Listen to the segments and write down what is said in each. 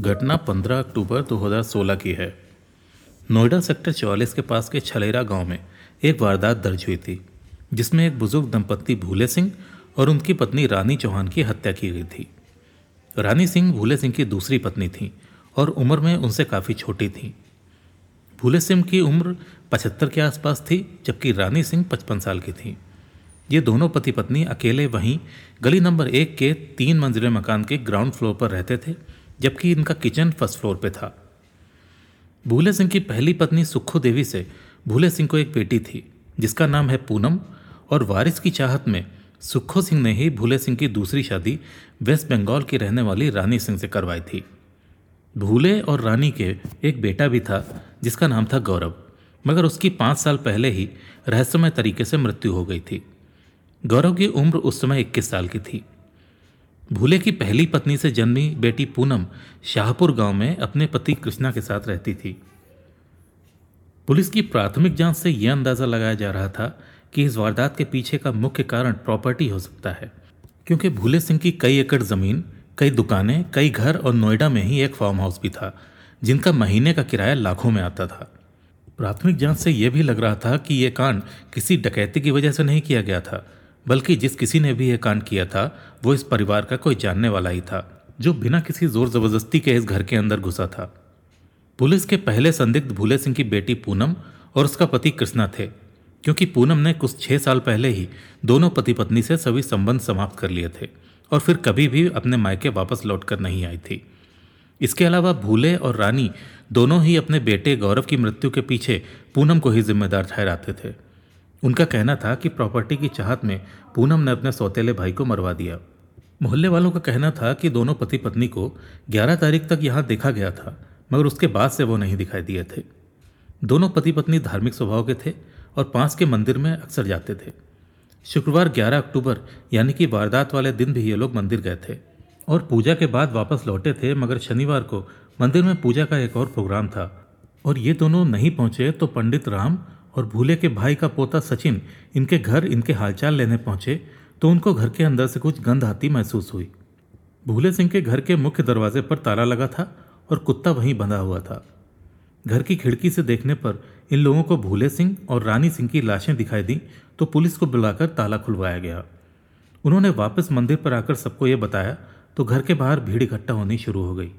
घटना 15 अक्टूबर 2016 की है। नोएडा सेक्टर 44 के पास के छलेरा गाँव में एक वारदात दर्ज हुई थी, जिसमें एक बुज़ुर्ग दंपत्ति भूले सिंह और उनकी पत्नी रानी चौहान की हत्या की गई थी। रानी सिंह भूले सिंह की दूसरी पत्नी थी और उम्र में उनसे काफ़ी छोटी थी। भूले सिंह की उम्र पचहत्तर के आसपास थी, जबकि रानी सिंह पचपन साल की थी। ये दोनों पति पत्नी अकेले वहीं गली नंबर एक के तीन मंजिले मकान के ग्राउंड फ्लोर पर रहते थे जबकि इनका किचन फ़र्स्ट फ्लोर पे था। भूले सिंह की पहली पत्नी सुखो देवी से भूले सिंह को एक बेटी थी, जिसका नाम है पूनम, और वारिस की चाहत में सुखो सिंह ने ही भूले सिंह की दूसरी शादी वेस्ट बंगाल की रहने वाली रानी सिंह से करवाई थी। भूले और रानी के एक बेटा भी था, जिसका नाम था गौरव, मगर उसकी पाँच साल पहले ही रहस्यमय तरीके से मृत्यु हो गई थी। गौरव की उम्र उस समय इक्कीस साल की थी। भूले की पहली पत्नी से जन्मी बेटी पूनम शाहपुर गाँव में अपने पति कृष्णा के साथ रहती थी। पुलिस की प्राथमिक जाँच से यह अंदाज़ा लगाया जा रहा था कि इस वारदात के पीछे का मुख्य कारण प्रॉपर्टी हो सकता है, क्योंकि भूले सिंह की कई एकड़ ज़मीन, कई दुकानें, कई घर और नोएडा में ही एक फार्म हाउस भी था, जिनका महीने का किराया लाखों में आता था। प्राथमिक जाँच से यह भी लग रहा था कि यह कांड किसी डकैती की वजह से नहीं किया गया था। बल्कि जिस किसी ने भी यह कांड किया था, वो इस परिवार का कोई जानने वाला ही था, जो बिना किसी ज़ोर ज़बरदस्ती के इस घर के अंदर घुसा था। पुलिस के पहले संदिग्ध भूले सिंह की बेटी पूनम और उसका पति कृष्णा थे, क्योंकि पूनम ने कुछ छह साल पहले ही दोनों पति पत्नी से सभी संबंध समाप्त कर लिए थे और फिर कभी भी अपने मायके वापस लौटकर नहीं आई थी। इसके अलावा भूले और रानी दोनों ही अपने बेटे गौरव की मृत्यु के पीछे पूनम को ही जिम्मेदार ठहराते थे। उनका कहना था कि प्रॉपर्टी की चाहत में पूनम ने अपने सौतेले भाई को मरवा दिया। मोहल्ले वालों का कहना था कि दोनों पति पत्नी को 11 तारीख तक यहाँ देखा गया था, मगर उसके बाद से वो नहीं दिखाई दिए थे। दोनों पति पत्नी धार्मिक स्वभाव के थे और पास के मंदिर में अक्सर जाते थे। शुक्रवार 11 अक्टूबर, यानी कि वारदात वाले दिन भी ये लोग मंदिर गए थे और पूजा के बाद वापस लौटे थे, मगर शनिवार को मंदिर में पूजा का एक और प्रोग्राम था। और ये दोनों नहीं पहुँचे तो पंडित राम और भूले के भाई का पोता सचिन इनके घर इनके हालचाल लेने पहुँचे तो उनको घर के अंदर से कुछ गंध आती महसूस हुई। भूले सिंह के घर के मुख्य दरवाजे पर ताला लगा था और कुत्ता वहीं बंधा हुआ था। घर की खिड़की से देखने पर इन लोगों को भूले सिंह और रानी सिंह की लाशें दिखाई दी तो पुलिस को बुलाकर ताला खुलवाया गया। उन्होंने वापस मंदिर पर आकर सबको यह बताया तो घर के बाहर भीड़ इकट्ठा होनी शुरू हो गई।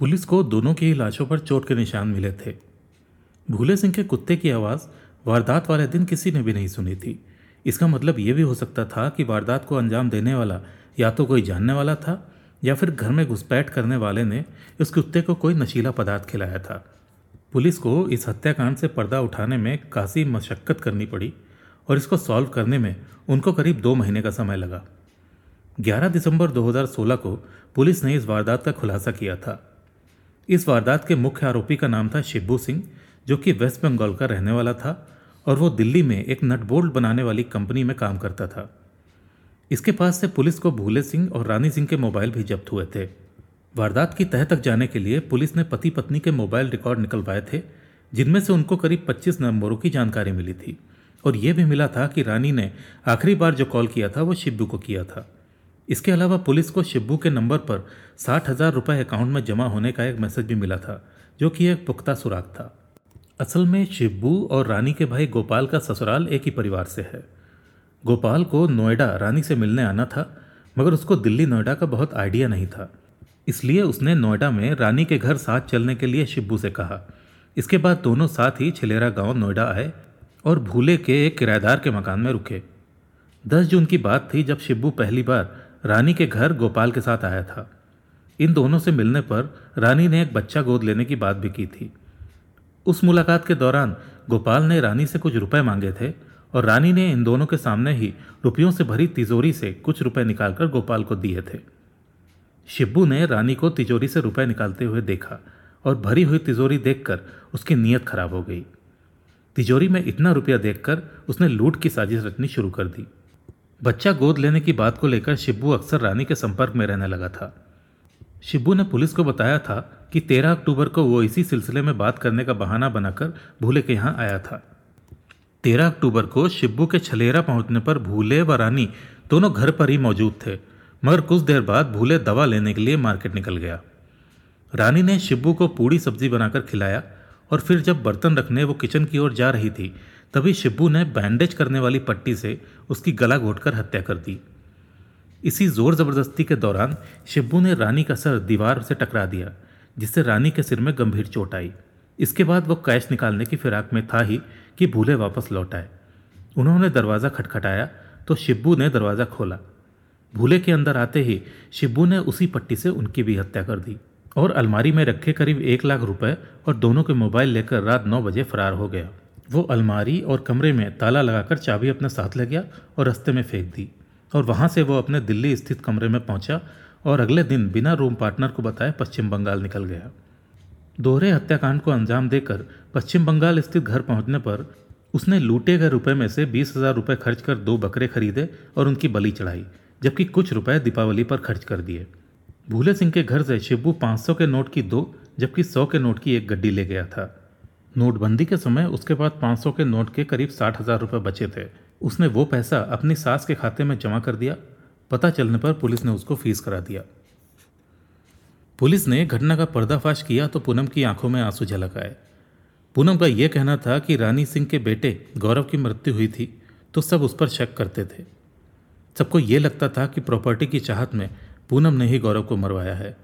पुलिस को दोनों की ही लाशों पर चोट के निशान मिले थे। भूले सिंह के कुत्ते की आवाज़ वारदात वाले दिन किसी ने भी नहीं सुनी थी। इसका मतलब ये भी हो सकता था कि वारदात को अंजाम देने वाला या तो कोई जानने वाला था, या फिर घर में घुसपैठ करने वाले ने उस कुत्ते को कोई नशीला पदार्थ खिलाया था। पुलिस को इस हत्याकांड से पर्दा उठाने में काफ़ी मशक्क़त करनी पड़ी और इसको सॉल्व करने में उनको करीब दो महीने का समय लगा। 11 दिसंबर 2016 को पुलिस ने इस वारदात का खुलासा किया था। इस वारदात के मुख्य आरोपी का नाम था शिब्बू सिंह जो कि वेस्ट बंगाल का रहने वाला था और वो दिल्ली में एक नट बोल्ट बनाने वाली कंपनी में काम करता था। इसके पास से पुलिस को भूले सिंह और रानी सिंह के मोबाइल भी जब्त हुए थे। वारदात की तह तक जाने के लिए पुलिस ने पति पत्नी के मोबाइल रिकॉर्ड निकलवाए थे, जिनमें से उनको करीब 25 नंबरों की जानकारी मिली थी। और यह भी मिला था कि रानी ने आखिरी बार जो कॉल किया था, वो शिब्बू को किया था। इसके अलावा पुलिस को शिब्बू के नंबर पर साठ हज़ार रुपये अकाउंट में जमा होने का एक मैसेज भी मिला था, जो कि एक पुख्ता सुराग था। असल में शिब्बू और रानी के भाई गोपाल का ससुराल एक ही परिवार से है। गोपाल को नोएडा रानी से मिलने आना था, मगर उसको दिल्ली नोएडा का बहुत आइडिया नहीं था। इसलिए उसने नोएडा में रानी के घर साथ चलने के लिए शिब्बू से कहा। इसके बाद दोनों साथ ही छिलेरा गाँव नोएडा आए और भूले के एक किराएदार के मकान में रुके। दस जून की बात थी जब शिब्बू पहली बार रानी के घर गोपाल के साथ आया था। इन दोनों से मिलने पर रानी ने एक बच्चा गोद लेने की बात भी की थी। उस मुलाकात के दौरान गोपाल ने रानी से कुछ रुपए मांगे थे और रानी ने इन दोनों के सामने ही रुपयों से भरी तिजोरी से कुछ रुपए निकालकर गोपाल को दिए थे। शिब्बू ने रानी को तिजोरी से रुपए निकालते हुए देखा और भरी हुई तिजोरी देखकर उसकी नीयत खराब हो गई। तिजोरी में इतना रुपया देखकर उसने लूट की साजिश रचनी शुरू कर दी। बच्चा गोद लेने की बात को लेकर शिब्बू अक्सर रानी के संपर्क में रहने लगा था। शिब्बू ने पुलिस को बताया था कि तेरह अक्टूबर को वो इसी सिलसिले में बात करने का बहाना बनाकर भूले के यहाँ आया था। तेरह अक्टूबर को शिब्बू के छलेरा पहुँचने पर भूले व रानी दोनों घर पर ही मौजूद थे, मगर कुछ देर बाद भूले दवा लेने के लिए मार्केट निकल गया। रानी ने शिब्बू को पूड़ी सब्ज़ी बनाकर खिलाया और फिर जब बर्तन रखने वो किचन की ओर जा रही थी, तभी शिब्बू ने बैंडेज करने वाली पट्टी से उसकी गला घोटकर हत्या कर दी। इसी ज़ोर ज़बरदस्ती के दौरान शिब्बू ने रानी का सर दीवार से टकरा दिया, जिससे रानी के सिर में गंभीर चोट आई। इसके बाद वो कैश निकालने की फिराक में था ही कि भूले वापस लौट आए। उन्होंने दरवाज़ा खटखटाया तो शिब्बू ने दरवाज़ा खोला। भूले के अंदर आते ही शिब्बू ने उसी पट्टी से उनकी भी हत्या कर दी और अलमारी में रखे करीब एक लाख रुपए और दोनों के मोबाइल लेकर रात नौ बजे फरार हो गया। वो अलमारी और कमरे में ताला लगाकर चाबी अपने साथ ले गया और रस्ते में फेंक दी। और वहाँ से वो अपने दिल्ली स्थित कमरे में पहुँचा और अगले दिन बिना रूम पार्टनर को बताए पश्चिम बंगाल निकल गया। दोहरे हत्याकांड को अंजाम देकर पश्चिम बंगाल स्थित घर पहुँचने पर उसने लूटे गए रुपए में से बीस हज़ार रुपये खर्च कर दो बकरे खरीदे और उनकी बलि चढ़ाई, जबकि कुछ रुपए दीपावली पर खर्च कर दिए। भूले सिंह के घर से शिब्बू 500 के नोट की दो, जबकि 100 के नोट की एक गड्डी ले गया था। नोटबंदी के समय उसके पास 500 के नोट के करीब साठ हज़ार रुपये बचे थे। उसने वो पैसा अपनी सास के खाते में जमा कर दिया। पता चलने पर पुलिस ने उसको फ़ीस करा दिया। पुलिस ने घटना का पर्दाफाश किया तो पूनम की आँखों में आँसू झलक आए। पूनम का यह कहना था कि रानी सिंह के बेटे गौरव की मृत्यु हुई थी तो सब उस पर शक करते थे। सबको ये लगता था कि प्रॉपर्टी की चाहत में पूनम ने ही गौरव को मरवाया है।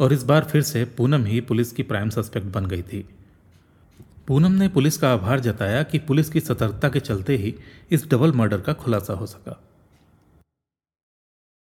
और इस बार फिर से पूनम ही पुलिस की प्राइम सस्पेक्ट बन गई थी। पूनम ने पुलिस का आभार जताया कि पुलिस की सतर्कता के चलते ही इस डबल मर्डर का खुलासा हो सका।